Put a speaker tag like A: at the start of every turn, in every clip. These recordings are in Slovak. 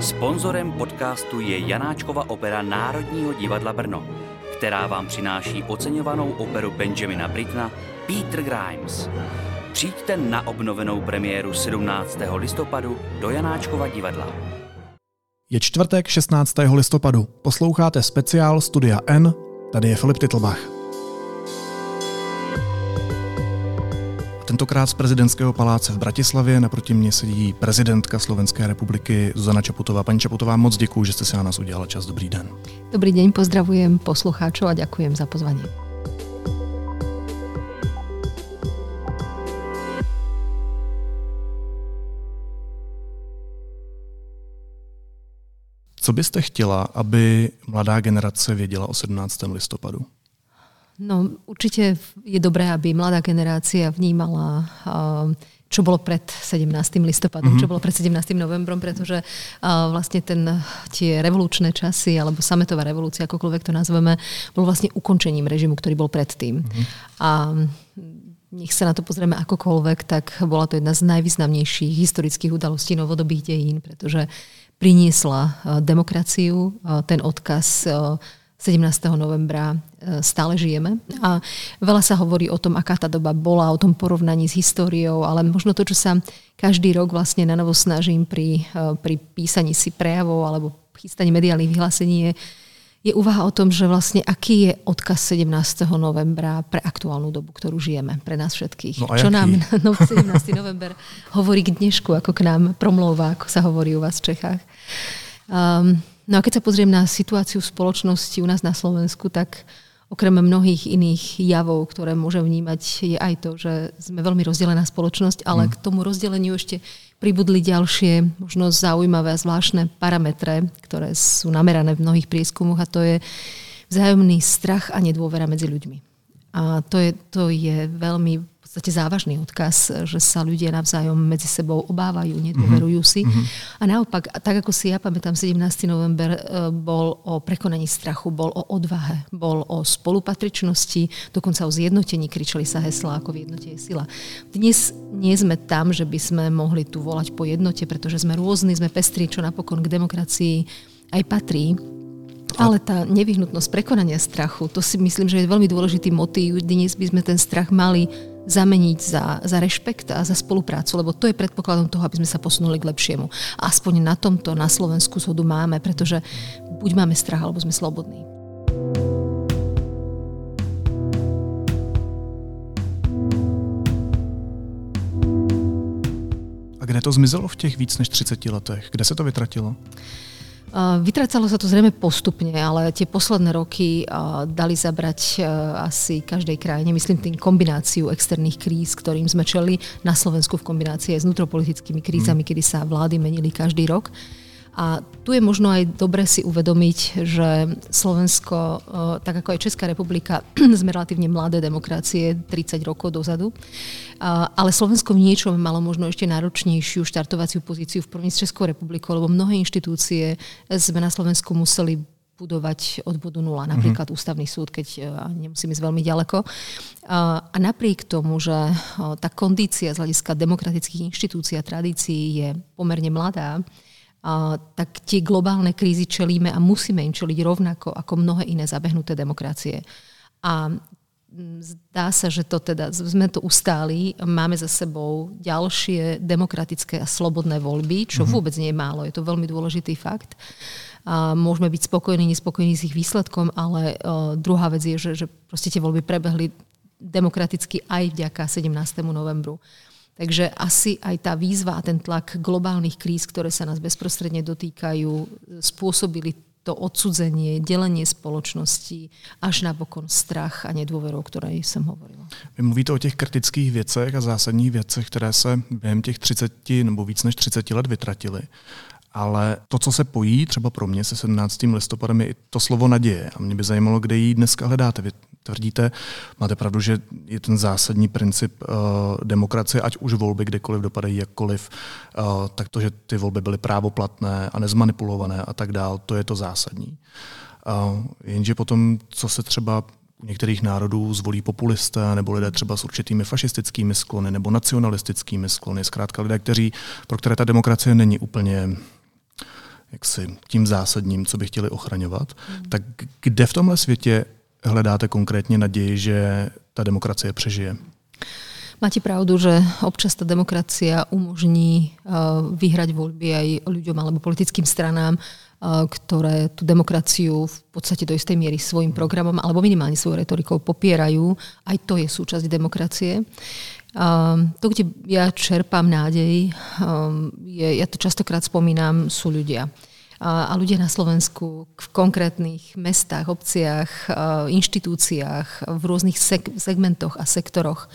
A: Sponzorem podcastu je Janáčkova opera Národního divadla Brno, která vám přináší oceňovanou operu Benjamina Britna Peter Grimes. Přijďte na obnovenou premiéru 17. listopadu do Janáčkova divadla.
B: Je čtvrtek 16. listopadu. Posloucháte speciál Studia N. Tady je Filip Titlbach. Tentokrát z prezidentského paláce v Bratislavě naproti mně sedí prezidentka Slovenské republiky Zuzana Čaputová. Paní Čaputová, moc děkuji, že jste si na nás udělala čas. Dobrý den.
C: Dobrý deň, pozdravujem poslucháčov a ďakujem za pozvanie.
B: Co byste chtěla, aby mladá generace věděla o 17. listopadu?
C: No, určite je dobré, aby mladá generácia vnímala, čo bolo pred 17. listopadom, mm-hmm. čo bolo pred 17. novembrom, pretože vlastne ten, tie revolučné časy, alebo sametová revolúcia, akokoľvek to nazveme, bol vlastne ukončením režimu, ktorý bol predtým. Mm-hmm. A nech sa na to pozrieme akokoľvek, tak bola to jedna z najvýznamnejších historických udalostí novodobých dejín, pretože priniesla demokraciu, ten odkaz 17. novembra e, stále žijeme. A veľa sa hovorí o tom, aká tá doba bola, o tom porovnaní s históriou, ale možno to, čo sa každý rok vlastne na novo snažím pri, e, pri písaní si prejavov alebo chystaní mediálnych vyhlásení je, je úvaha o tom, že vlastne aký je odkaz 17. novembra pre aktuálnu dobu, ktorú žijeme, pre nás všetkých.
B: No
C: Čo nám no, 17. november hovorí k dnešku, ako k nám promlouva, ako sa hovorí u vás v Čechách. Um, No a keď sa pozriem na situáciu v spoločnosti u nás na Slovensku, tak okrem mnohých iných javov, ktoré môžem vnímať, je aj to, že sme veľmi rozdelená spoločnosť, ale mm. k tomu rozdeleniu ešte pribudli ďalšie, možno zaujímavé a zvláštne parametre, ktoré sú namerané v mnohých prieskumoch a to je vzájomný strach a nedôvera medzi ľuďmi. A to je, to je veľmi podstate závažný odkaz, že sa ľudia navzájom medzi sebou obávajú, nedôverujú si. Mm-hmm. A naopak, tak ako si ja pamätám, 17. november e, bol o prekonaní strachu, bol o odvahe, bol o spolupatričnosti, dokonca o zjednotení, kričali sa hesla ako v jednote je sila. Dnes nie sme tam, že by sme mohli tu volať po jednote, pretože sme rôzni, sme pestrí, čo napokon k demokracii aj patrí. Ale tá nevyhnutnosť prekonania strachu, to si myslím, že je veľmi dôležitý motív. Dnes by sme ten strach mali zameniť za, za rešpekt a za spoluprácu, lebo to je predpokladom toho, aby sme sa posunuli k lepšiemu. Aspoň na tomto na Slovensku zhodu máme, pretože buď máme strach, alebo sme slobodní.
B: A kde to zmizelo v těch víc než 30 letech? Kde se to vytratilo?
C: Vytracalo sa to zrejme postupne, ale tie posledné roky dali zabrať asi každej krajine, myslím tým kombináciu externých kríz, ktorým sme čeli na Slovensku v kombinácii aj s vnútropolitickými krízami, mm. kedy sa vlády menili každý rok. A tu je možno aj dobre si uvedomiť, že Slovensko, e, tak ako aj Česká republika, sme relatívne mladé demokracie, 30 rokov dozadu, ale Slovensko v niečom malo možno ešte náročnejšiu štartovaciu pozíciu v první s Českou republikou, lebo mnohé inštitúcie sme na Slovensku museli budovať od bodu nula, napríklad mm-hmm. ústavný súd, keď e, nemusím ísť veľmi ďaleko. A napriek tomu, že e, tá kondícia z hľadiska demokratických inštitúcií a tradícií je pomerne mladá, tak tie globálne krízy čelíme a musíme im čeliť rovnako ako mnohé iné zabehnuté demokracie. A zdá sa, že to teda, sme to ustáli, máme za sebou ďalšie demokratické a slobodné voľby, čo mm-hmm. vôbec nie je málo, je to veľmi dôležitý fakt. A môžeme byť spokojní, nespokojní s ich výsledkom, ale uh, druhá vec je, že, že proste tie voľby prebehli demokraticky aj vďaka 17. novembru. Takže asi aj tá výzva a ten tlak globálnych kríz, ktoré sa nás bezprostredne dotýkajú, spôsobili to odsudzenie, delenie spoločnosti, až napokon strach a nedôveru, o ktorej jsem hovorila.
B: Vy mluvíte o těch kritických věcech a zásadních věcech, které se během těch 30 nebo víc než 30 let vytratily. Ale to, co se pojí třeba pro mě se 17. listopadem, je i to slovo naděje. A mě by zajímalo, kde ji dneska hledáte. Vy tvrdíte, máte pravdu, že je ten zásadní princip uh, demokracie, ať už volby kdekoliv dopadají jakkoliv, uh, tak to, že ty volby byly právoplatné a nezmanipulované a tak dál, to je to zásadní. Uh, jenže potom, co se třeba u některých národů zvolí populisté nebo lidé třeba s určitými fašistickými sklony nebo nacionalistickými sklony, zkrátka lidé, kteří, pro které ta demokracie není úplně jaksi tím zásadním, co by chtěli ochraňovat, mm. tak kde v tomhle světě hledáte konkrétně naději, že ta demokracie přežije?
C: Máte pravdu, že občas tá demokracia umožní uh, vyhrať voľby aj ľuďom alebo politickým stranám, uh, ktoré tú demokraciu v podstate do istej miery svojim programom alebo minimálne svojou retorikou popierajú. Aj to je súčasť demokracie. Um, to, kde ja čerpám nádej, um, je, ja to častokrát spomínam, sú ľudia. A, ľudia na Slovensku v konkrétnych mestách, obciach, uh, inštitúciách, v rôznych seg- segmentoch a sektoroch.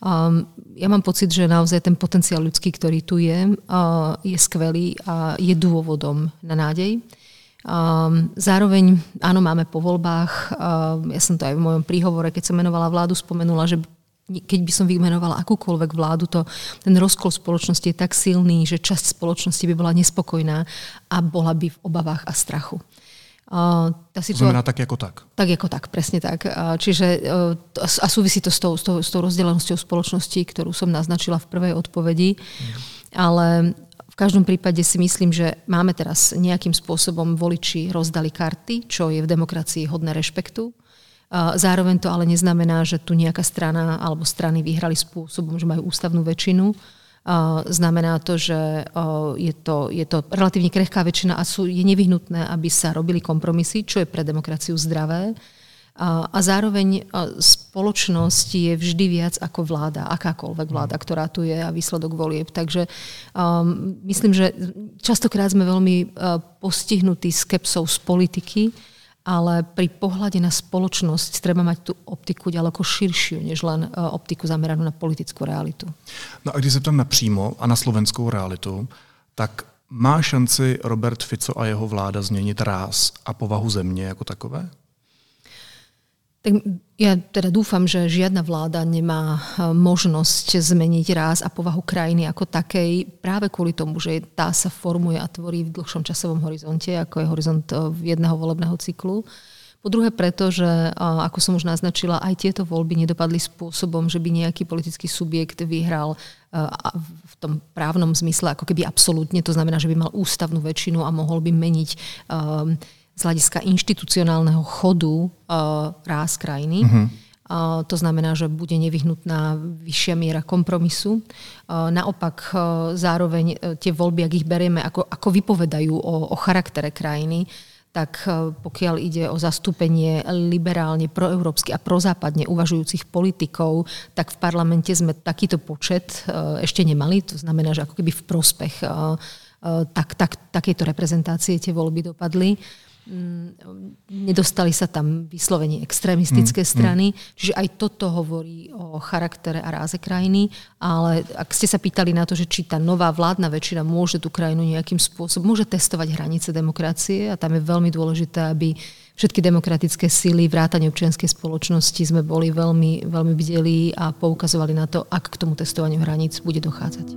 C: Um, ja mám pocit, že naozaj ten potenciál ľudský, ktorý tu je, uh, je skvelý a je dôvodom na nádej. Um, zároveň, áno, máme po voľbách, um, ja som to aj v mojom príhovore, keď som menovala vládu, spomenula, že keď by som vymenovala akúkoľvek vládu, to, ten rozkol spoločnosti je tak silný, že časť spoločnosti by bola nespokojná a bola by v obavách a strachu.
B: Uh, tá situa- znamená tak ako tak?
C: Tak ako tak, presne tak. Uh, čiže uh, a súvisí to s tou, s, tou, s tou rozdelenosťou spoločnosti, ktorú som naznačila v prvej odpovedi. Mm. Ale v každom prípade si myslím, že máme teraz nejakým spôsobom voliči rozdali karty, čo je v demokracii hodné rešpektu. Zároveň to ale neznamená, že tu nejaká strana alebo strany vyhrali spôsobom, že majú ústavnú väčšinu. Znamená to, že je to, je to relatívne krehká väčšina a sú, je nevyhnutné, aby sa robili kompromisy, čo je pre demokraciu zdravé. A zároveň spoločnosť je vždy viac ako vláda, akákoľvek vláda, ktorá tu je a výsledok volieb. Takže um, myslím, že častokrát sme veľmi uh, postihnutí skepsou z politiky, ale pri pohľade na spoločnosť treba mať tú optiku ďaleko širšiu, než len e, optiku zameranú na politickú realitu.
B: No a když se tam napřímo a na slovenskou realitu, tak má šanci Robert Fico a jeho vláda změnit ráz a povahu země jako takové?
C: Tak ja teda dúfam, že žiadna vláda nemá eh, možnosť zmeniť ráz a povahu krajiny ako takej práve kvôli tomu, že tá sa formuje a tvorí v dlhšom časovom horizonte, ako je horizont eh, jedného volebného cyklu. Po druhé preto, že eh, ako som už naznačila, aj tieto voľby nedopadli spôsobom, že by nejaký politický subjekt vyhral v tom právnom zmysle ako keby absolútne, to znamená, že by mal ústavnú väčšinu a mohol by meniť z hľadiska inštitucionálneho chodu uh, ráz krajiny. Uh-huh. Uh, to znamená, že bude nevyhnutná vyššia miera kompromisu. Uh, naopak uh, zároveň tie voľby, ak ich berieme, ako, ako vypovedajú o, o charaktere krajiny, tak pokiaľ ide o zastúpenie liberálne, proeurópsky a prozápadne uvažujúcich politikov, tak v parlamente sme takýto počet ešte nemali. To znamená, že ako keby v prospech tak, tak, takéto reprezentácie tie voľby dopadli. Mm, nedostali sa tam vyslovene extrémistické mm, strany, mm. čiže aj toto hovorí o charaktere a ráze krajiny, ale ak ste sa pýtali na to, že či tá nová vládna väčšina môže tú krajinu nejakým spôsobom, môže testovať hranice demokracie a tam je veľmi dôležité, aby všetky demokratické síly, vrátane občianskej spoločnosti sme boli veľmi, veľmi bdelí a poukazovali na to, ak k tomu testovaniu hraníc bude dochádzať.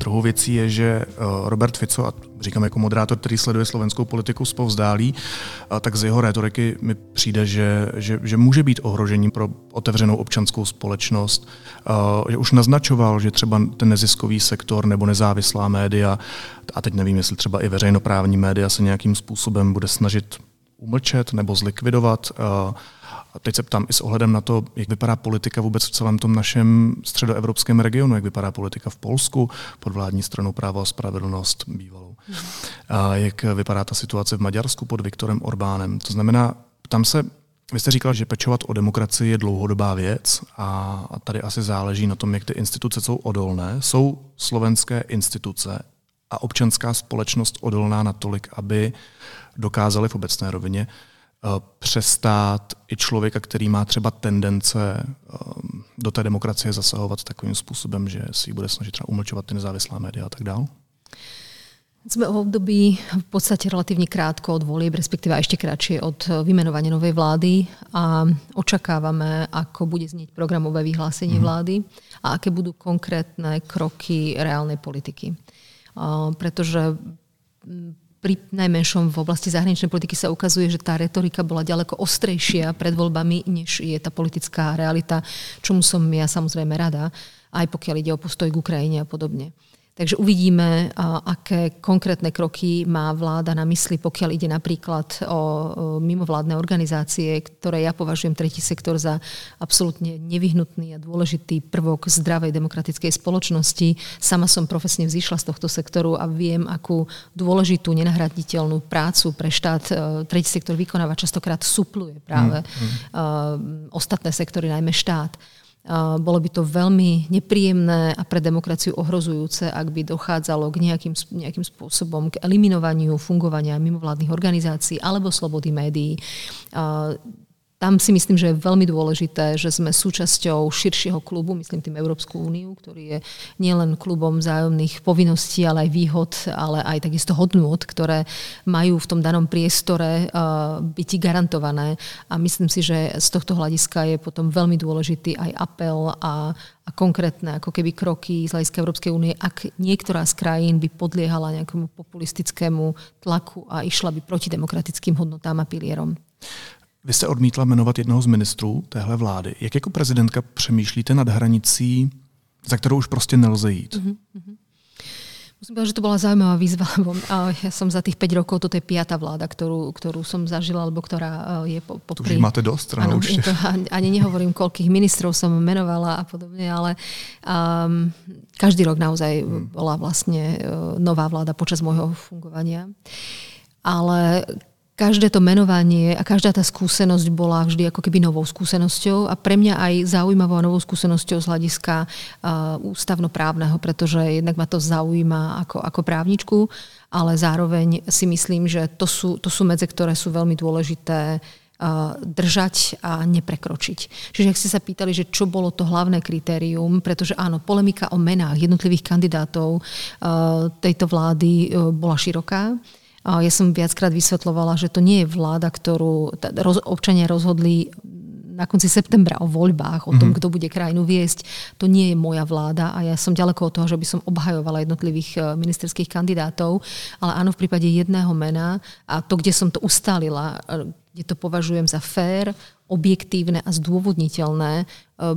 B: Druhou věcí je, že eh, Robert Fico, a říkám jako moderátor, který sleduje slovenskou politiku zpovzdálí, tak z jeho retoriky mi přijde, že, že, že může být ohrožením pro otevřenou občanskou společnost. Že už naznačoval, že třeba ten neziskový sektor nebo nezávislá média, a teď nevím, jestli třeba i veřejnoprávní média se nějakým způsobem bude snažit umlčet nebo zlikvidovat. A teď se ptám i s ohledem na to, jak vypadá politika vůbec v celém tom našem středoevropském regionu, jak vypadá politika v Polsku pod vládní stranou právo a spravedlnost bývalou. A jak vypadá ta situace v Maďarsku pod Viktorem Orbánem. To znamená, tam se vy jste říkal, že pečovat o demokracii je dlouhodobá věc a tady asi záleží na tom, jak ty instituce jsou odolné. Jsou slovenské instituce a občanská společnost odolná natolik, aby dokázali v obecné rovině přestát i člověka, který má třeba tendence eh, do té demokracie zasahovat takovým způsobem, že si ji bude snažit třeba umlčovat ty nezávislé média a tak dále?
C: Sme v období v podstate relatívne krátko od volieb, respektíve ešte kratšie od vymenovania novej vlády a očakávame, ako bude znieť programové vyhlásenie mm. vlády a aké budú konkrétne kroky reálnej politiky. Pretože pri najmenšom v oblasti zahraničnej politiky sa ukazuje, že tá retorika bola ďaleko ostrejšia pred voľbami, než je tá politická realita, čomu som ja samozrejme rada, aj pokiaľ ide o postoj k Ukrajine a podobne. Takže uvidíme, aké konkrétne kroky má vláda na mysli, pokiaľ ide napríklad o mimovládne organizácie, ktoré ja považujem tretí sektor za absolútne nevyhnutný a dôležitý prvok zdravej demokratickej spoločnosti. Sama som profesne vzýšla z tohto sektoru a viem, akú dôležitú, nenahraditeľnú prácu pre štát e, tretí sektor vykonáva, častokrát supluje práve mm, mm. ostatné sektory, najmä štát. Bolo by to veľmi nepríjemné a pre demokraciu ohrozujúce, ak by dochádzalo k nejakým, nejakým spôsobom k eliminovaniu fungovania mimovládnych organizácií alebo slobody médií tam si myslím, že je veľmi dôležité, že sme súčasťou širšieho klubu, myslím tým Európsku úniu, ktorý je nielen klubom vzájomných povinností, ale aj výhod, ale aj takisto hodnôt, ktoré majú v tom danom priestore uh, byť garantované. A myslím si, že z tohto hľadiska je potom veľmi dôležitý aj apel a, a konkrétne ako keby kroky z hľadiska Európskej únie, ak niektorá z krajín by podliehala nejakému populistickému tlaku a išla by proti demokratickým hodnotám a pilierom.
B: Vy jste odmítla jmenovat jednoho z ministrů téhle vlády. Jak jako prezidentka přemýšlíte nad hranicí, za kterou už prostě nelze jít? Mm-hmm.
C: Musím povedať, že to bola zaujímavá výzva, lebo ja som za tých 5 rokov, toto je piata vláda, ktorú, ktorú som zažila, alebo ktorá je pod...
B: To už máte dosť,
C: ano, už. To, ani nehovorím, koľkých ministrov som menovala a podobne, ale um, každý rok naozaj hmm. bola vlastne uh, nová vláda počas môjho fungovania. Ale každé to menovanie a každá tá skúsenosť bola vždy ako keby novou skúsenosťou a pre mňa aj zaujímavou a novou skúsenosťou z hľadiska uh, ústavnoprávneho, pretože jednak ma to zaujíma ako, ako právničku, ale zároveň si myslím, že to sú, to sú medze, ktoré sú veľmi dôležité držať a neprekročiť. Čiže ak ste sa pýtali, že čo bolo to hlavné kritérium, pretože áno, polemika o menách jednotlivých kandidátov tejto vlády bola široká ja som viackrát vysvetlovala, že to nie je vláda, ktorú občania rozhodli na konci septembra o voľbách, o tom, mm-hmm. kto bude krajinu viesť. To nie je moja vláda a ja som ďaleko od toho, že by som obhajovala jednotlivých e, ministerských kandidátov, ale áno, v prípade jedného mena a to, kde som to ustálila, e, kde to považujem za fér, objektívne a zdôvodniteľné,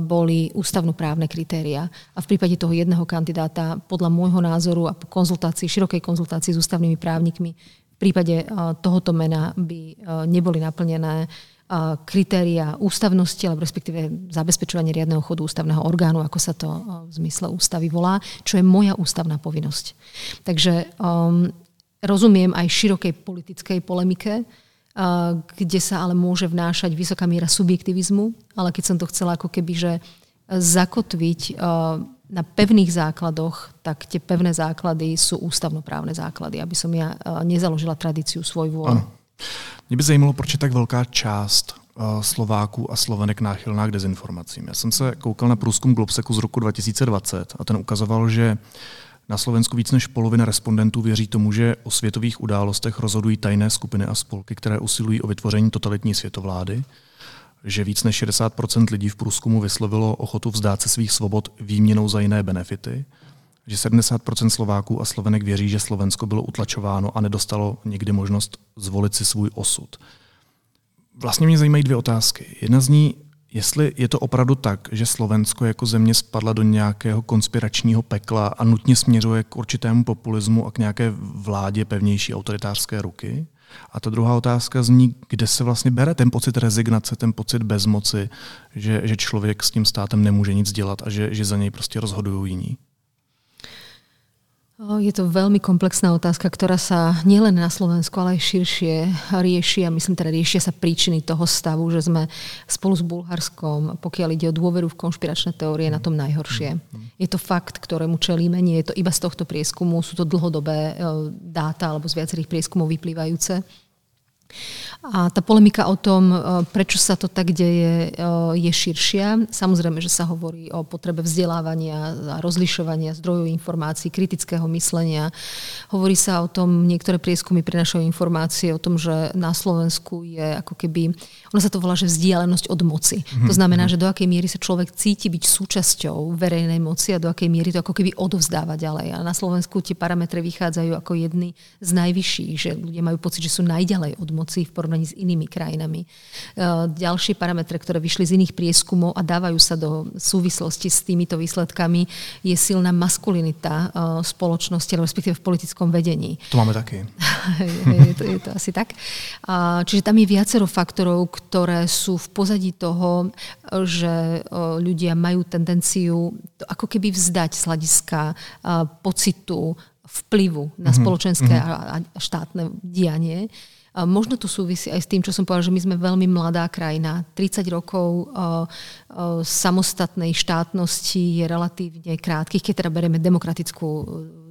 C: boli ústavnoprávne kritéria. A v prípade toho jedného kandidáta, podľa môjho názoru a po konzultácii, širokej konzultácii s ústavnými právnikmi, v prípade tohoto mena by neboli naplnené kritéria ústavnosti, alebo respektíve zabezpečovanie riadneho chodu ústavného orgánu, ako sa to v zmysle ústavy volá, čo je moja ústavná povinnosť. Takže um, rozumiem aj širokej politickej polemike, kde sa ale môže vnášať vysoká miera subjektivizmu, ale keď som to chcela ako keby, že zakotviť uh, na pevných základoch, tak tie pevné základy sú ústavnoprávne základy, aby som ja nezaložila tradíciu svoj vôľ. Ano.
B: Mě by zajímalo, proč je tak velká část eh, Slováků a Slovenek náchylná k dezinformacím. Já jsem se koukal na průzkum Globseku z roku 2020 a ten ukazoval, že na Slovensku víc než polovina respondentů věří tomu, že o světových událostech rozhodují tajné skupiny a spolky, které usilují o vytvoření totalitní světovlády, že víc než 60% lidí v průzkumu vyslovilo ochotu vzdát se svých svobod výměnou za jiné benefity že 70% Slováků a Slovenek věří, že Slovensko bylo utlačováno a nedostalo nikdy možnost zvolit si svůj osud. Vlastně mě zajímají dvě otázky. Jedna z ní, jestli je to opravdu tak, že Slovensko jako země spadla do nějakého konspiračního pekla a nutně směřuje k určitému populismu a k nějaké vládě pevnější autoritářské ruky. A ta druhá otázka zní, kde se vlastně bere ten pocit rezignace, ten pocit bezmoci, že, že člověk s tím státem nemůže nic dělat a že, že za něj prostě rozhodují jiní.
C: Je to veľmi komplexná otázka, ktorá sa nielen na Slovensku, ale aj širšie rieši a myslím teda riešia sa príčiny toho stavu, že sme spolu s Bulharskom, pokiaľ ide o dôveru v konšpiračné teórie, na tom najhoršie. Je to fakt, ktorému čelíme, nie je to iba z tohto prieskumu, sú to dlhodobé e, dáta alebo z viacerých prieskumov vyplývajúce. A tá polemika o tom, e, prečo sa to tak deje, e, je širšia. Samozrejme, že sa hovorí o potrebe vzdelávania a rozlišovania zdrojov informácií, kritického myslenia. Hovorí sa o tom, niektoré prieskumy prinašajú informácie o tom, že na Slovensku je ako keby, ono sa to volá, že vzdialenosť od moci. Mm-hmm. To znamená, že do akej miery sa človek cíti byť súčasťou verejnej moci a do akej miery to ako keby odovzdáva ďalej. A na Slovensku tie parametre vychádzajú ako jedny z najvyšších, že ľudia majú pocit, že sú najďalej od moci v porovnaní s inými krajinami. E, ďalšie parametre, ktoré vyšli z iných prieskumov a dávajú sa do súvislosti s týmito výsledkami, je silná maskulinita e, spoločnosti, respektíve v politickom vedení.
B: To máme také.
C: je, to, je to asi tak. Čiže tam je viacero faktorov, ktoré sú v pozadí toho, že e, ľudia majú tendenciu ako keby vzdať z hľadiska pocitu vplyvu na mhm, spoločenské mm-hmm. a štátne dianie. Možno to súvisí aj s tým, čo som povedala, že my sme veľmi mladá krajina. 30 rokov uh, uh, samostatnej štátnosti je relatívne krátkých, keď teda bereme demokratickú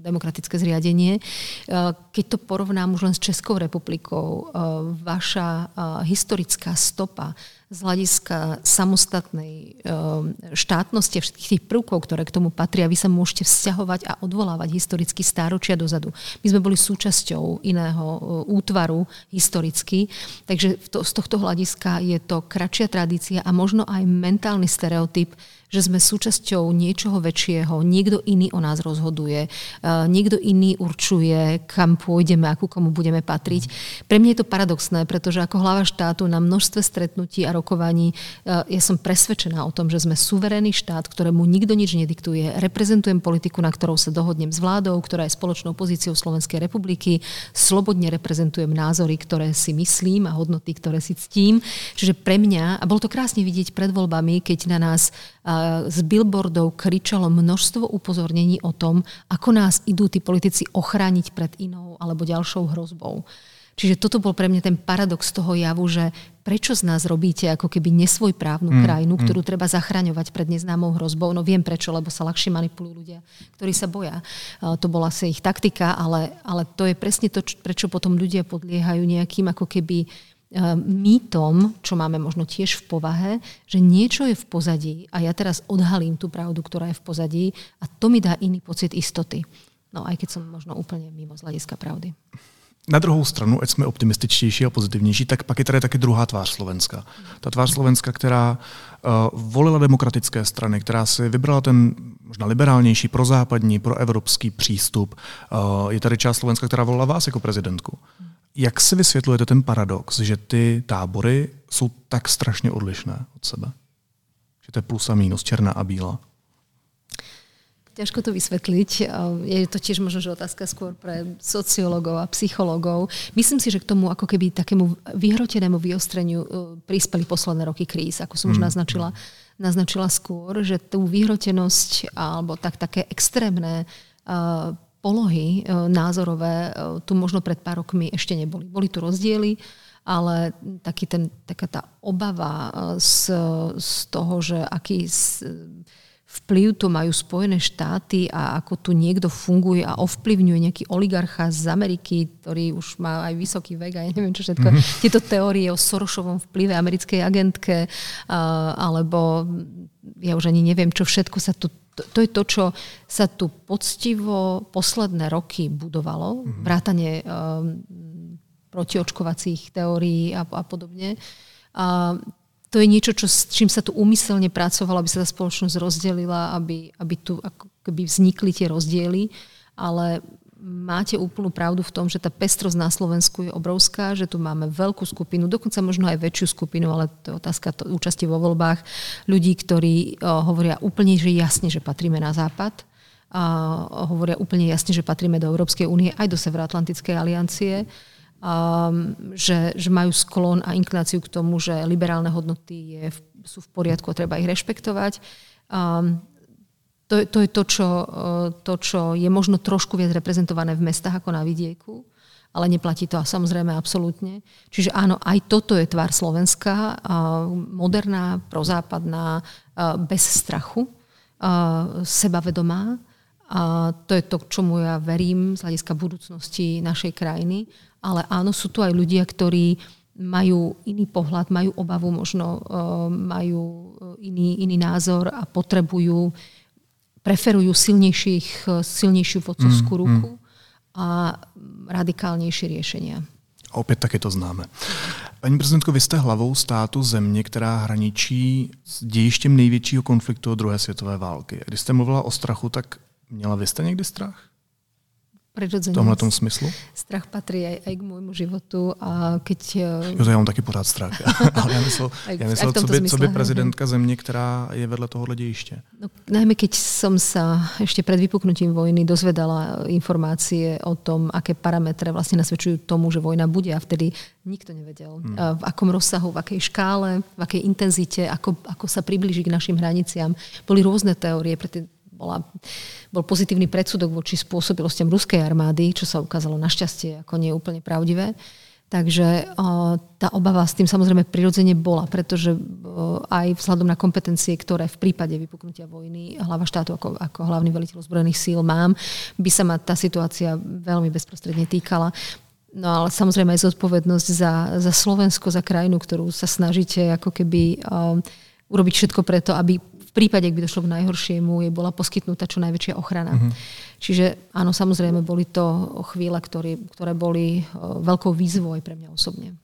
C: demokratické zriadenie. Keď to porovnám už len s Českou republikou, vaša historická stopa z hľadiska samostatnej ehm, štátnosti a všetkých tých prvkov, ktoré k tomu patria, vy sa môžete vzťahovať a odvolávať historicky stáročia dozadu. My sme boli súčasťou iného e, útvaru historicky, takže z tohto hľadiska je to kratšia tradícia a možno aj mentálny stereotyp, že sme súčasťou niečoho väčšieho, niekto iný o nás rozhoduje, niekto iný určuje, kam pôjdeme, akú komu budeme patriť. Pre mňa je to paradoxné, pretože ako hlava štátu na množstve stretnutí a rokovaní ja som presvedčená o tom, že sme suverénny štát, ktorému nikto nič nediktuje. Reprezentujem politiku, na ktorou sa dohodnem s vládou, ktorá je spoločnou pozíciou Slovenskej republiky. Slobodne reprezentujem názory, ktoré si myslím a hodnoty, ktoré si ctím. Čiže pre mňa, a bolo to krásne vidieť pred voľbami, keď na nás z billboardov kričalo množstvo upozornení o tom, ako nás idú tí politici ochrániť pred inou alebo ďalšou hrozbou. Čiže toto bol pre mňa ten paradox toho javu, že prečo z nás robíte ako keby nesvojprávnu mm, krajinu, ktorú mm. treba zachraňovať pred neznámou hrozbou. No viem prečo, lebo sa ľahšie manipulujú ľudia, ktorí sa boja. To bola asi ich taktika, ale, ale to je presne to, prečo potom ľudia podliehajú nejakým ako keby mýtom, čo máme možno tiež v povahe, že niečo je v pozadí a ja teraz odhalím tú pravdu, ktorá je v pozadí a to mi dá iný pocit istoty. No aj keď som možno úplně mimo z hlediska pravdy.
B: Na druhou stranu, ať jsme optimističtější a pozitivnější, tak pak je tady taky druhá tvář Slovenska. Ta tvář Slovenska, která uh, volila demokratické strany, která si vybrala ten možná liberálnější, prozápadní, proevropský přístup. Uh, je tady část Slovenska, která volila vás jako prezidentku. Jak si vysvětlujete ten paradox, že ty tábory jsou tak strašně odlišné od sebe? Že to je plus a mínus, černá a bílá.
C: Ťažko to vysvetliť. Je to tiež možno, že otázka skôr pre sociológov a psychológov. Myslím si, že k tomu ako keby takému vyhrotenému vyostreniu e, prispeli posledné roky kríz, ako som už mm. naznačila, naznačila skôr, že tú vyhrotenosť alebo tak také extrémne polohy e, názorové e, tu možno pred pár rokmi ešte neboli. Boli tu rozdiely, ale taký ten, taká tá obava e, z, z toho, že aký vplyv tu majú Spojené štáty a ako tu niekto funguje a ovplyvňuje nejaký oligarcha z Ameriky, ktorý už má aj vysoký vek a ja neviem čo všetko. Mm-hmm. Tieto teórie o Sorošovom vplyve americkej agentke alebo ja už ani neviem, čo všetko sa tu to, to je to, čo sa tu poctivo posledné roky budovalo, mm-hmm. vrátanie um, protiočkovacích teórií a, a podobne. A to je niečo, čo, s čím sa tu úmyselne pracovalo, aby sa tá spoločnosť rozdelila, aby, aby tu ako keby vznikli tie rozdiely, ale máte úplnú pravdu v tom, že tá pestrosť na Slovensku je obrovská, že tu máme veľkú skupinu, dokonca možno aj väčšiu skupinu, ale to je otázka to, účasti vo voľbách, ľudí, ktorí o, hovoria úplne, že jasne, že patríme na západ, a hovoria úplne jasne, že patríme do Európskej únie aj do Severoatlantickej aliancie, a, že, že majú sklon a inklináciu k tomu, že liberálne hodnoty je, sú v poriadku a treba ich rešpektovať. A, to, to je to čo, eh, to, čo je možno trošku viac reprezentované v mestách ako na vidieku, ale neplatí to samozrejme absolútne. Čiže áno, aj toto je tvár Slovenska, moderná, prozápadná, bez strachu, sebavedomá. A to je to, čomu ja verím z hľadiska budúcnosti našej krajiny. ale áno, sú tu aj ľudia, ktorí majú iný pohľad, majú obavu, možno majú iný, iný názor a potrebujú, preferujú silnejších, silnejšiu vodcovskú mm, ruku mm. a radikálnejšie riešenia.
B: Opět taky to známe. Paní prezidentko, vy jste hlavou státu země, která hraničí s dějištěm největšího konfliktu od druhé světové války. Když jste mluvila o strachu, tak měla vy jste někdy strach?
C: Prirodzene.
B: V tomhle tom smyslu?
C: Strach patrí aj, aj k môjmu životu a keď...
B: Eh, jo, to já mám taky pořád strach. Ale já myslel, já myslel co, by, co by prezidentka země, která je vedle tohohle dějiště.
C: No, najmä keď som sa ešte pred vypuknutím vojny dozvedala informácie o tom, aké parametre vlastne nasvedčujú tomu, že vojna bude a vtedy nikto nevedel, hmm. v akom rozsahu, v akej škále, v akej intenzite, ako, ako sa približí k našim hraniciam. Boli rôzne teórie, preto bola, bol pozitívny predsudok voči spôsobilostiam ruskej armády, čo sa ukázalo našťastie ako nie úplne pravdivé. Takže o, tá obava s tým samozrejme prirodzene bola, pretože o, aj vzhľadom na kompetencie, ktoré v prípade vypuknutia vojny hlava štátu ako, ako hlavný veliteľ zbrojených síl mám, by sa ma tá situácia veľmi bezprostredne týkala. No ale samozrejme aj zodpovednosť za, za Slovensko, za krajinu, ktorú sa snažíte ako keby o, urobiť všetko preto, aby prípade, ak by došlo k najhoršiemu, je bola poskytnutá čo najväčšia ochrana. Uh-huh. Čiže áno, samozrejme, boli to chvíle, ktoré, ktoré boli veľkou výzvou aj pre mňa osobne.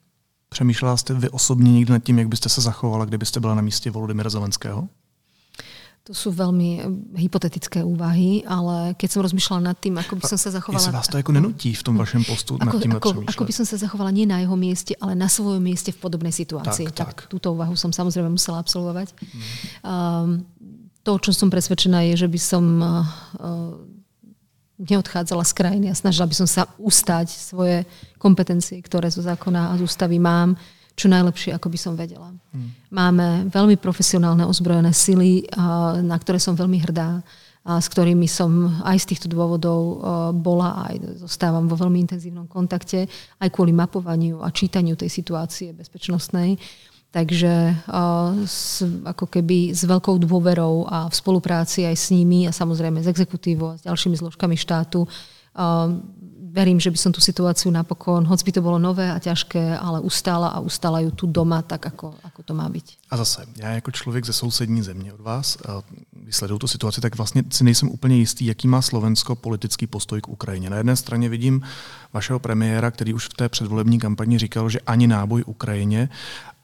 B: Přemýšlela jste vy osobně někdy nad tím, jak byste se zachovala, kdybyste byla na místě Volodymyra Zelenského?
C: To sú veľmi eh, hypotetické úvahy, ale keď som rozmýšľala nad tým, ako by som sa zachovala...
B: Jestli vás to ako nenutí v tom vašem postu ako, nad tým
C: ako, ako by som sa zachovala nie na jeho mieste, ale na svojom mieste v podobnej situácii. Tak, tak. tak túto úvahu som samozrejme musela absolvovať. Mm. Um, to, čo som presvedčená, je, že by som uh, neodchádzala z krajiny a snažila by som sa ustať svoje kompetencie, ktoré zo zákona a z ústavy mám čo najlepšie, ako by som vedela. Hmm. Máme veľmi profesionálne ozbrojené sily, na ktoré som veľmi hrdá a s ktorými som aj z týchto dôvodov bola a aj zostávam vo veľmi intenzívnom kontakte, aj kvôli mapovaniu a čítaniu tej situácie bezpečnostnej. Takže s, ako keby s veľkou dôverou a v spolupráci aj s nimi a samozrejme s exekutívou a s ďalšími zložkami štátu verím, že by som tú situáciu napokon, hoď by to bolo nové a ťažké, ale ustála a ustála ju tu doma tak, ako, ako to má byť.
B: A zase, já jako člověk ze sousední země od vás, když sleduju tu situaci, tak vlastně si nejsem úplně jistý, jaký má Slovensko politický postoj k Ukrajině. Na jedné straně vidím vašeho premiéra, který už v té předvolební kampani říkal, že ani náboj Ukrajině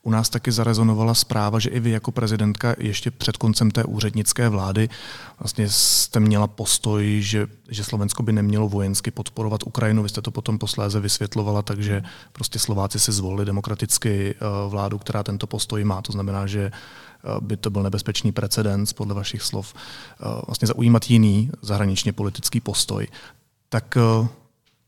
B: u nás taky zarezonovala zpráva, že i vy jako prezidentka ještě před koncem té úřednické vlády vlastně jste měla postoj, že, že Slovensko by nemělo vojensky podporovat Ukrajinu. Vy jste to potom posléze vysvětlovala, takže prostě Slováci si zvolili demokraticky eh, vládu, která tento postoj má. To znamená, že eh, by to byl nebezpečný precedens, podle vašich slov, eh, vlastně zaujímat jiný zahraničně politický postoj. Tak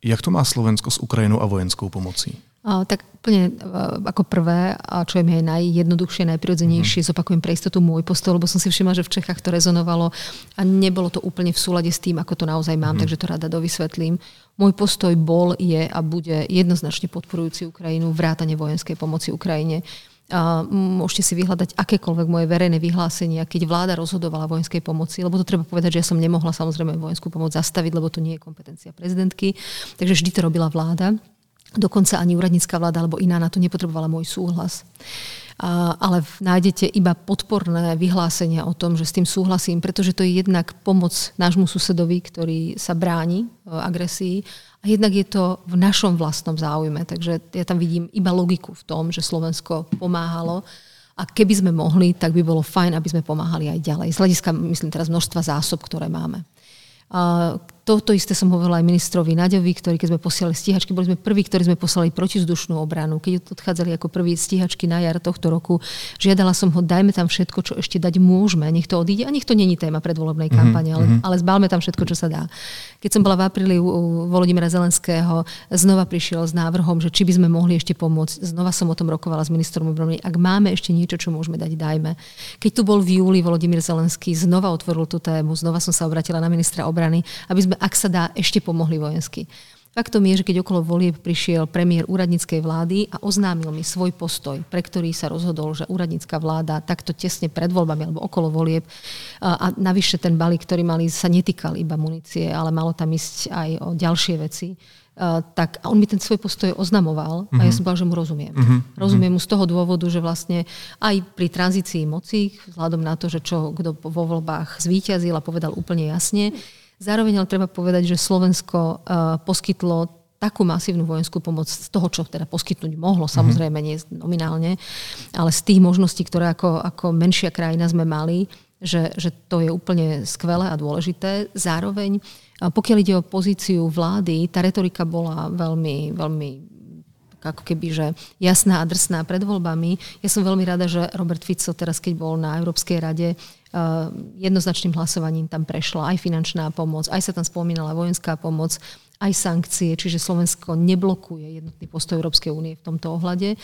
B: jak to má Slovensko s Ukrajinou a vojenskou pomocí?
C: Tak úplne ako prvé, a čo je mi aj najjednoduchšie, najprirodzenejšie, mm. zopakujem pre istotu môj postoj, lebo som si všimla, že v Čechách to rezonovalo a nebolo to úplne v súlade s tým, ako to naozaj mám, mm. takže to rada dovysvetlím. Môj postoj bol, je a bude jednoznačne podporujúci Ukrajinu, vrátane vojenskej pomoci Ukrajine. A môžete si vyhľadať akékoľvek moje verejné vyhlásenia, keď vláda rozhodovala vojenskej pomoci, lebo to treba povedať, že ja som nemohla samozrejme vojenskú pomoc zastaviť, lebo to nie je kompetencia prezidentky, takže vždy to robila vláda. Dokonca ani úradnícka vláda alebo iná na to nepotrebovala môj súhlas. A, ale nájdete iba podporné vyhlásenia o tom, že s tým súhlasím, pretože to je jednak pomoc nášmu susedovi, ktorý sa bráni e, agresii a jednak je to v našom vlastnom záujme. Takže ja tam vidím iba logiku v tom, že Slovensko pomáhalo a keby sme mohli, tak by bolo fajn, aby sme pomáhali aj ďalej. Z hľadiska, myslím teraz, množstva zásob, ktoré máme. Toto isté som hovorila aj ministrovi Naďovi, ktorý keď sme posielali stíhačky, boli sme prví, ktorí sme poslali protizdušnú obranu. Keď odchádzali ako prví stíhačky na jar tohto roku, žiadala som ho, dajme tam všetko, čo ešte dať môžeme, nech to odíde. A nech to není téma predvolebnej mhm, kampane, mm-hmm. ale, mhm. ale zbálme tam všetko, čo sa dá. Keď som bola v apríli u Volodymyra Zelenského, znova prišiel s návrhom, že či by sme mohli ešte pomôcť. Znova som o tom rokovala s ministrom obrany. Ak máme ešte niečo, čo môžeme dať, dajme. Keď tu bol v júli Volodymyr Zelenský, znova otvoril tú tému, znova som sa obratila na ministra obrany, aby sme ak sa dá, ešte pomohli vojensky. Faktom je, že keď okolo volieb prišiel premiér úradníckej vlády a oznámil mi svoj postoj, pre ktorý sa rozhodol, že úradnícka vláda takto tesne pred voľbami alebo okolo volieb a navyše ten balík, ktorý mali, sa netýkal iba munície, ale malo tam ísť aj o ďalšie veci, Uh, tak on mi ten svoj postoj oznamoval a ja mhm. som povedala, že mu rozumiem. Uh-huh. Rozumiem mu z toho dôvodu, že vlastne aj pri tranzícii moci, vzhľadom na to, že čo kto vo voľbách zvíťazil a povedal úplne jasne, zároveň ale treba povedať, že Slovensko uh, poskytlo takú masívnu vojenskú pomoc z toho, čo teda poskytnúť mohlo, samozrejme nie nominálne, ale z tých možností, ktoré ako, ako menšia krajina sme mali, že, že to je úplne skvelé a dôležité. Zároveň, pokiaľ ide o pozíciu vlády, tá retorika bola veľmi, veľmi ako keby, že jasná a drsná pred voľbami. Ja som veľmi rada, že Robert Fico teraz, keď bol na Európskej rade, jednoznačným hlasovaním tam prešla aj finančná pomoc, aj sa tam spomínala vojenská pomoc, aj sankcie, čiže Slovensko neblokuje jednotný postoj Európskej únie v tomto ohľade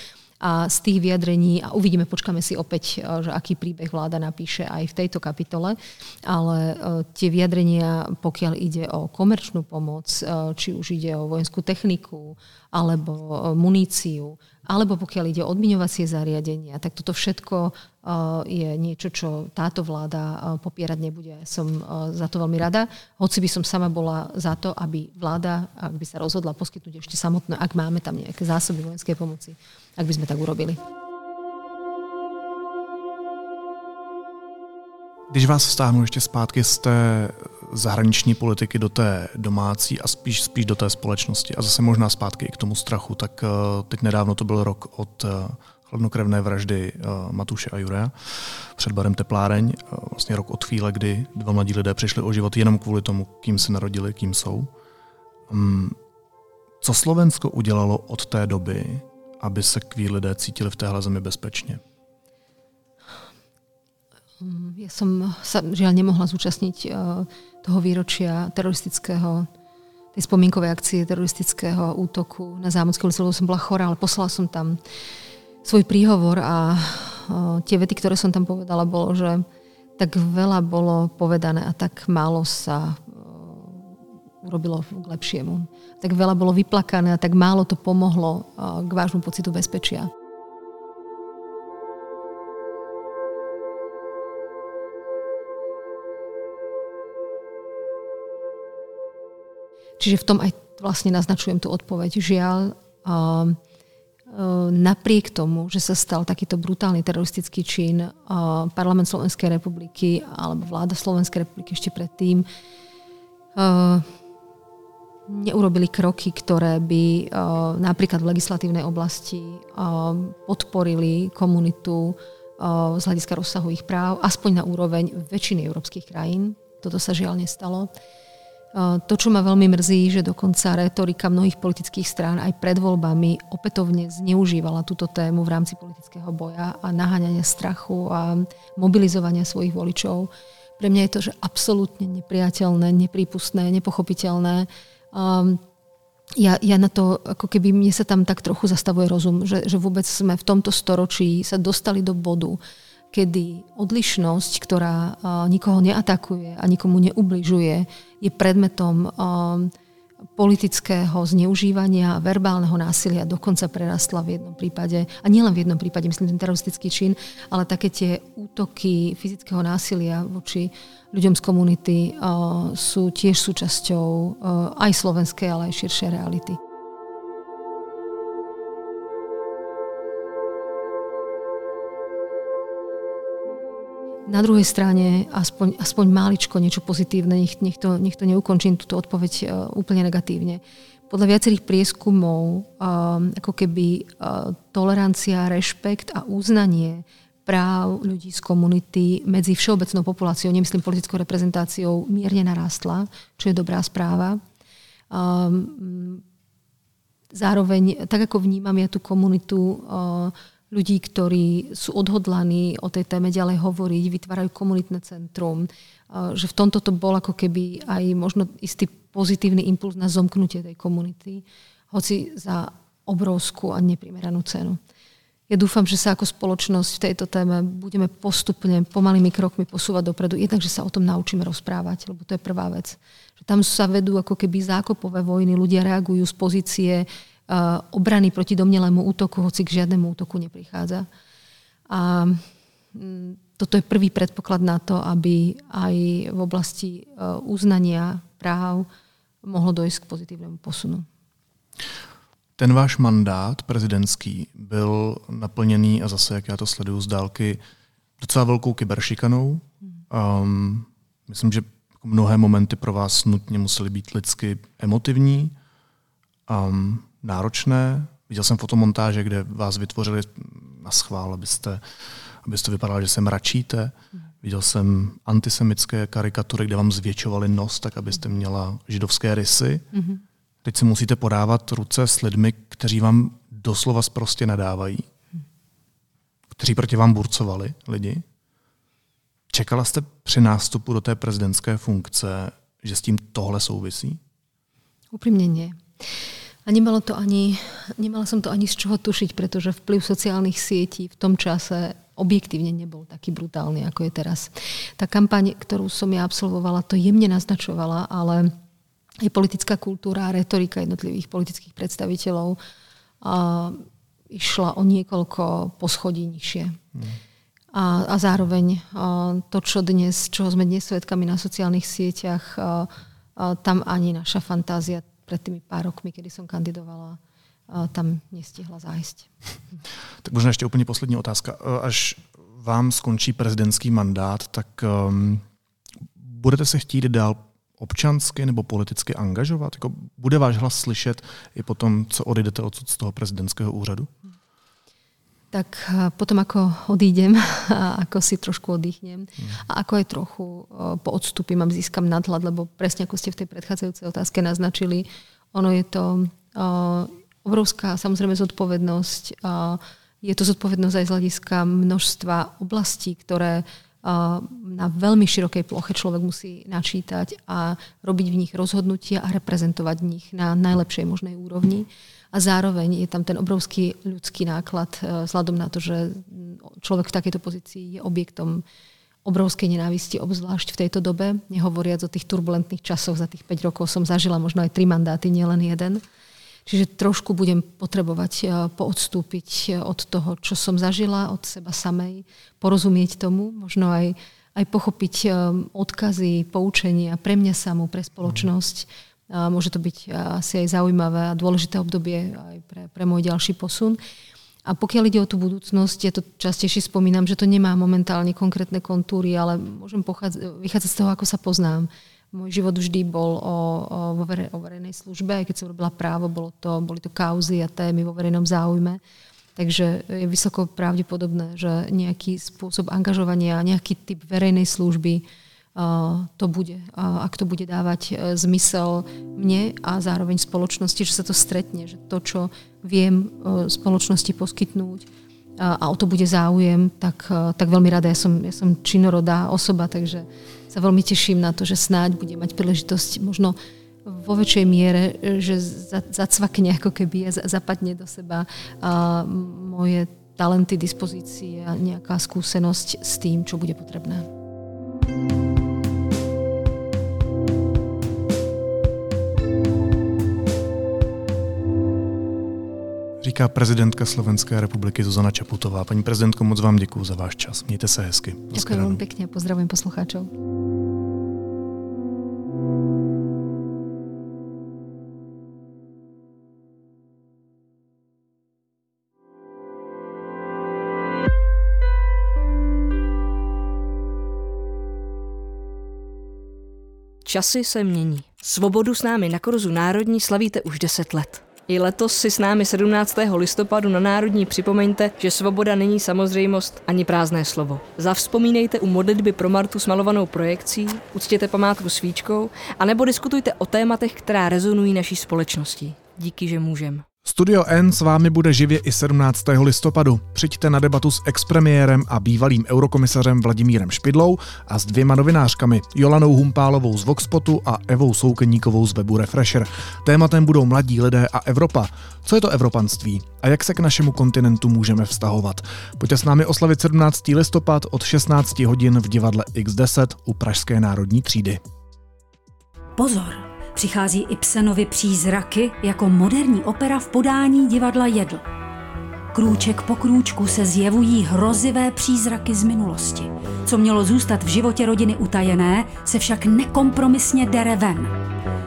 C: a z tých vyjadrení, a uvidíme, počkáme si opäť, e, že aký príbeh vláda napíše aj v tejto kapitole, ale e, tie vyjadrenia, pokiaľ ide o komerčnú pomoc, e, či už ide o vojenskú techniku, alebo muníciu, alebo pokiaľ ide o odmiňovacie zariadenia, tak toto všetko je niečo, čo táto vláda popierať nebude. Som za to veľmi rada, hoci by som sama bola za to, aby vláda, ak by sa rozhodla poskytnúť ešte samotné, ak máme tam nejaké zásoby vojenskej pomoci, ak by sme tak urobili.
B: Když vás stáhnu ještě zpátky té zahraniční politiky do té domácí a spíš, spíš do té společnosti a zase možná zpátky i k tomu strachu, tak eh, teď nedávno to byl rok od eh, hladnokrevné vraždy eh, Matuše a Jurea před barem Tepláreň. Vlastně rok od chvíle, kdy dva mladí lidé přišli o život jenom kvůli tomu, kým se narodili, kým jsou. Mm, co Slovensko udělalo od té doby, aby se kví lidé cítili v téhle zemi bezpečně?
C: Mm, ja som sa žiaľ nemohla zúčastniť eh, toho výročia teroristického, tej spomínkovej akcie teroristického útoku na Zámodskej ulici, lebo som bola chorá, ale poslala som tam svoj príhovor a eh, tie vety, ktoré som tam povedala, bolo, že tak veľa bolo povedané a tak málo sa eh, urobilo k lepšiemu. Tak veľa bolo vyplakané a tak málo to pomohlo k vášmu pocitu bezpečia. Čiže v tom aj vlastne naznačujem tú odpoveď. Žiaľ, uh, napriek tomu, že sa stal takýto brutálny teroristický čin, parlament Slovenskej republiky alebo vláda Slovenskej republiky ešte predtým neurobili kroky, ktoré by napríklad v legislatívnej oblasti podporili komunitu z hľadiska rozsahu ich práv, aspoň na úroveň väčšiny európskych krajín. Toto sa žiaľ nestalo. To, čo ma veľmi mrzí, že dokonca retorika mnohých politických strán aj pred voľbami opätovne zneužívala túto tému v rámci politického boja a naháňania strachu a mobilizovania svojich voličov. Pre mňa je to, že absolútne nepriateľné, neprípustné, nepochopiteľné. Um, ja, ja na to, ako keby mne sa tam tak trochu zastavuje rozum, že, že vôbec sme v tomto storočí sa dostali do bodu, kedy odlišnosť, ktorá nikoho neatakuje a nikomu neubližuje, je predmetom politického zneužívania, verbálneho násilia dokonca prerastla v jednom prípade, a nielen v jednom prípade, myslím ten teroristický čin, ale také tie útoky fyzického násilia voči ľuďom z komunity sú tiež súčasťou aj slovenskej, ale aj širšej reality. Na druhej strane aspoň, aspoň máličko niečo pozitívne, nech, nech, to, nech to neukončím túto odpoveď uh, úplne negatívne. Podľa viacerých prieskumov uh, ako keby uh, tolerancia, rešpekt a uznanie práv ľudí z komunity medzi všeobecnou populáciou, nemyslím politickou reprezentáciou, mierne narástla, čo je dobrá správa. Um, zároveň, tak ako vnímam ja tú komunitu, uh, ľudí, ktorí sú odhodlaní o tej téme ďalej hovoriť, vytvárajú komunitné centrum, že v tomto to bol ako keby aj možno istý pozitívny impuls na zomknutie tej komunity, hoci za obrovskú a neprimeranú cenu. Ja dúfam, že sa ako spoločnosť v tejto téme budeme postupne, pomalými krokmi posúvať dopredu. Jednak, že sa o tom naučíme rozprávať, lebo to je prvá vec. Že tam sa vedú ako keby zákopové vojny, ľudia reagujú z pozície obrany proti domnelému útoku, hoci k žiadnemu útoku neprichádza. A mm, toto je prvý predpoklad na to, aby aj v oblasti eh, uznania práv mohlo dojsť k pozitívnemu posunu.
B: Ten váš mandát prezidentský byl naplněný, a zase, jak já to sleduju z dálky, docela velkou kyberšikanou. Um, myslím, že mnohé momenty pro vás nutně musely být lidsky emotivní, um, náročné. Viděl jsem fotomontáže, kde vás vytvořili na schvál, abyste, abyste vypadali, že se mračíte. Viděl jsem antisemické karikatury, kde vám zvětšovali nos, tak abyste měla židovské rysy. Teď si musíte podávat ruce s lidmi, kteří vám doslova prostě nadávají, kteří proti vám burcovali lidi. Čekala jste při nástupu do té prezidentské funkce, že s tím tohle souvisí?
C: Úprimne nie. A nemalo to ani, nemala som to ani z čoho tušiť, pretože vplyv sociálnych sietí v tom čase objektívne nebol taký brutálny, ako je teraz. Tá kampaň, ktorú som ja absolvovala, to jemne naznačovala, ale aj politická kultúra a retorika jednotlivých politických predstaviteľov a, išla o niekoľko poschodí nižšie. Hmm. A, a zároveň a, to, čo dnes, čoho sme dnes svetkami na sociálnych sieťach, a, a, tam ani naša fantázia pred tými pár rokmi, kedy som kandidovala, tam nestihla zájsť.
B: Tak možná ještě úplně poslední otázka. Až vám skončí prezidentský mandát, tak um, budete se chtít dál občansky nebo politicky angažovat? Jako bude váš hlas slyšet i potom, co odejdete odsud z toho prezidentského úřadu?
C: Tak eh, potom, ako odídem a ako si trošku oddychnem hmm. a ako aj trochu eh, poodstúpim a získam nadhľad, lebo presne ako ste v tej predchádzajúcej otázke naznačili, ono je to uh, obrovská samozrejme zodpovednosť. Je to zodpovednosť aj z hľadiska množstva oblastí, ktoré na veľmi širokej ploche človek musí načítať a robiť v nich rozhodnutia a reprezentovať v nich na najlepšej možnej úrovni. A zároveň je tam ten obrovský ľudský náklad e, vzhľadom na to, že človek v takejto pozícii je objektom obrovskej nenávisti, obzvlášť v tejto dobe. Nehovoriac o tých turbulentných časoch, za tých 5 rokov som zažila možno aj tri mandáty, nielen jeden. Čiže trošku budem potrebovať e, poodstúpiť e, od toho, čo som zažila, od seba samej, porozumieť tomu, možno aj, aj pochopiť e, odkazy, poučenia pre mňa samú, pre spoločnosť. Môže to byť asi aj zaujímavé a dôležité obdobie aj pre, pre môj ďalší posun. A pokiaľ ide o tú budúcnosť, ja to častejšie spomínam, že to nemá momentálne konkrétne kontúry, ale môžem vychádzať z toho, ako sa poznám môj život vždy bol o, o, o verejnej službe, aj keď som robila právo, bolo to, boli to kauzy a témy vo verejnom záujme. Takže je vysoko pravdepodobné, že nejaký spôsob angažovania, nejaký typ verejnej služby uh, to bude. Uh, ak to bude dávať uh, zmysel mne a zároveň spoločnosti, že sa to stretne, že to, čo viem uh, spoločnosti poskytnúť a o to bude záujem, tak, uh, tak veľmi rada. Ja som, ja som činorodá osoba, takže sa veľmi teším na to, že snáď bude mať príležitosť možno vo väčšej miere, že zacvakne ako keby a zapadne do seba a moje talenty, dispozície a nejaká skúsenosť s tým, čo bude potrebné.
B: Říká prezidentka Slovenské republiky Zuzana Čaputová. Paní prezidentko, moc vám děkuji za váš čas. Mějte se hezky.
C: Ďakujem veľmi pekne. Pozdravujem poslucháčov.
D: Časy se mění. Svobodu s námi na Korzu Národní slavíte už 10 let. I letos si s námi 17. listopadu na Národní připomeňte, že svoboda není samozřejmost ani prázdné slovo. Zavzpomínejte u modlitby pro Martu s malovanou projekcí, uctěte památku svíčkou, anebo diskutujte o tématech, která rezonují naší společností. Díky, že můžem.
B: Studio N s vámi bude živě i 17. listopadu. Přijďte na debatu s expremiérem a bývalým eurokomisařem Vladimírem Špidlou a s dvěma novinářkami, Jolanou Humpálovou z Voxpotu a Evou Soukeníkovou z webu Refresher. Tématem budou mladí lidé a Evropa. Co je to evropanství a jak se k našemu kontinentu můžeme vztahovat? Pojďte s námi oslavit 17. listopad od 16 hodin v divadle X10 u Pražské národní třídy.
E: Pozor! Přichází Ibsenovi přízraky jako moderní opera v podání divadla Jedl. Krůček po krůčku se zjevují hrozivé přízraky z minulosti. Co mělo zůstat v životě rodiny utajené, se však nekompromisně dere ven.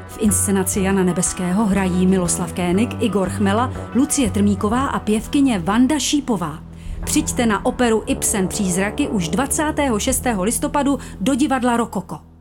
E: V inscenaci Jana Nebeského hrají Miloslav Kénik, Igor Chmela, Lucie Trmíková a pěvkyně Vanda Šípová. Přijďte na operu Ibsen Přízraky už 26. listopadu do divadla Rokoko.